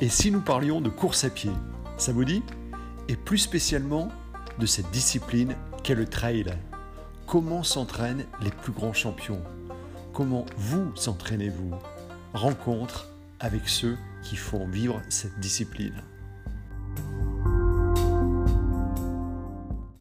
Et si nous parlions de course à pied, ça vous dit? Et plus spécialement de cette discipline qu'est le trail. Comment s'entraînent les plus grands champions? Comment vous s'entraînez-vous? Rencontre avec ceux qui font vivre cette discipline.